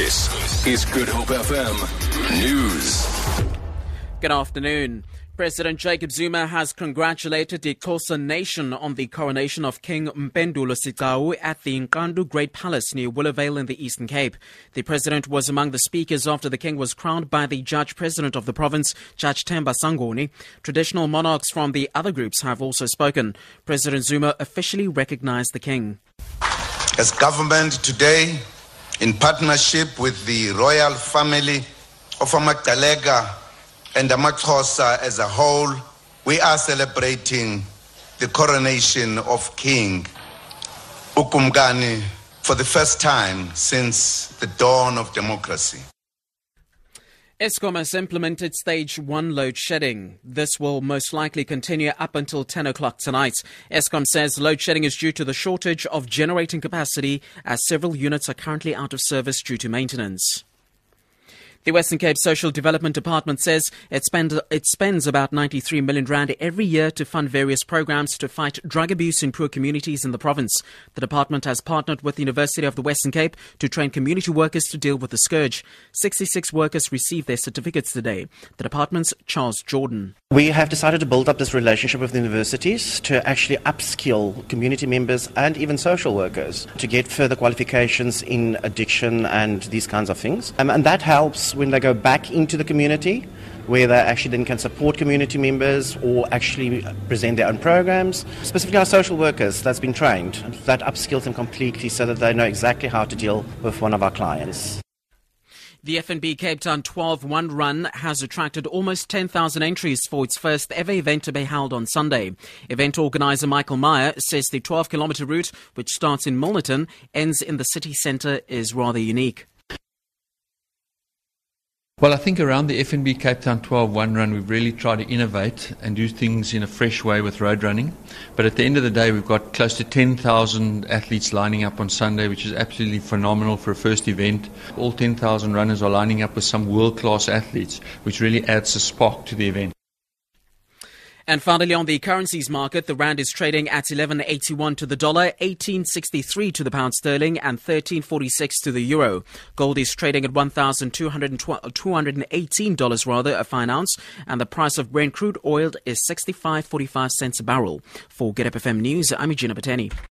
This is Good Hope FM News. Good afternoon. President Jacob Zuma has congratulated the Xhosa nation on the coronation of King Mpendulo Sigcawu at the Nqadu Great Palace near Willowvale in the Eastern Cape. The president was among the speakers after the king was crowned by the judge president of the province, Judge Temba Sangoni. Traditional monarchs from the other groups have also spoken. President Zuma officially recognized the king. As government today, in partnership with the royal family of amaGcaleka and Amaxhosa as a whole, we are celebrating the coronation of King Ukumgani for the first time since the dawn of democracy. Eskom has implemented stage one load shedding. This will most likely continue up until 10 o'clock tonight. Eskom says load shedding is due to the shortage of generating capacity as several units are currently out of service due to maintenance. The Western Cape Social Development Department says it, spend, it spends about 93 million rand every year to fund various programs to fight drug abuse in poor communities in the province. The department has partnered with the University of the Western Cape to train community workers to deal with the scourge. 66 workers received their certificates today. The department's Charles Jordan. We have decided to build up this relationship with the universities to actually upskill community members and even social workers to get further qualifications in addiction and these kinds of things. Um, and that helps when they go back into the community where they actually then can support community members or actually present their own programs. Specifically, our social workers that's been trained, that upskills them completely so that they know exactly how to deal with one of our clients. The FNB Cape Town 12 1 run has attracted almost 10,000 entries for its first ever event to be held on Sunday. Event organizer Michael Meyer says the 12 kilometer route, which starts in Milnerton, ends in the city centre, is rather unique. Well, I think around the FNB Cape Town 12 one run, we've really tried to innovate and do things in a fresh way with road running. But at the end of the day, we've got close to 10,000 athletes lining up on Sunday, which is absolutely phenomenal for a first event. All 10,000 runners are lining up with some world class athletes, which really adds a spark to the event. And finally, on the currencies market, the rand is trading at 11.81 to the dollar, 18.63 to the pound sterling, and 13.46 to the euro. Gold is trading at $1,218 rather a fine ounce, and the price of Brent crude oil is 65.45 cents a barrel. For Good Hope FM News, I'm Eugenia Pateni.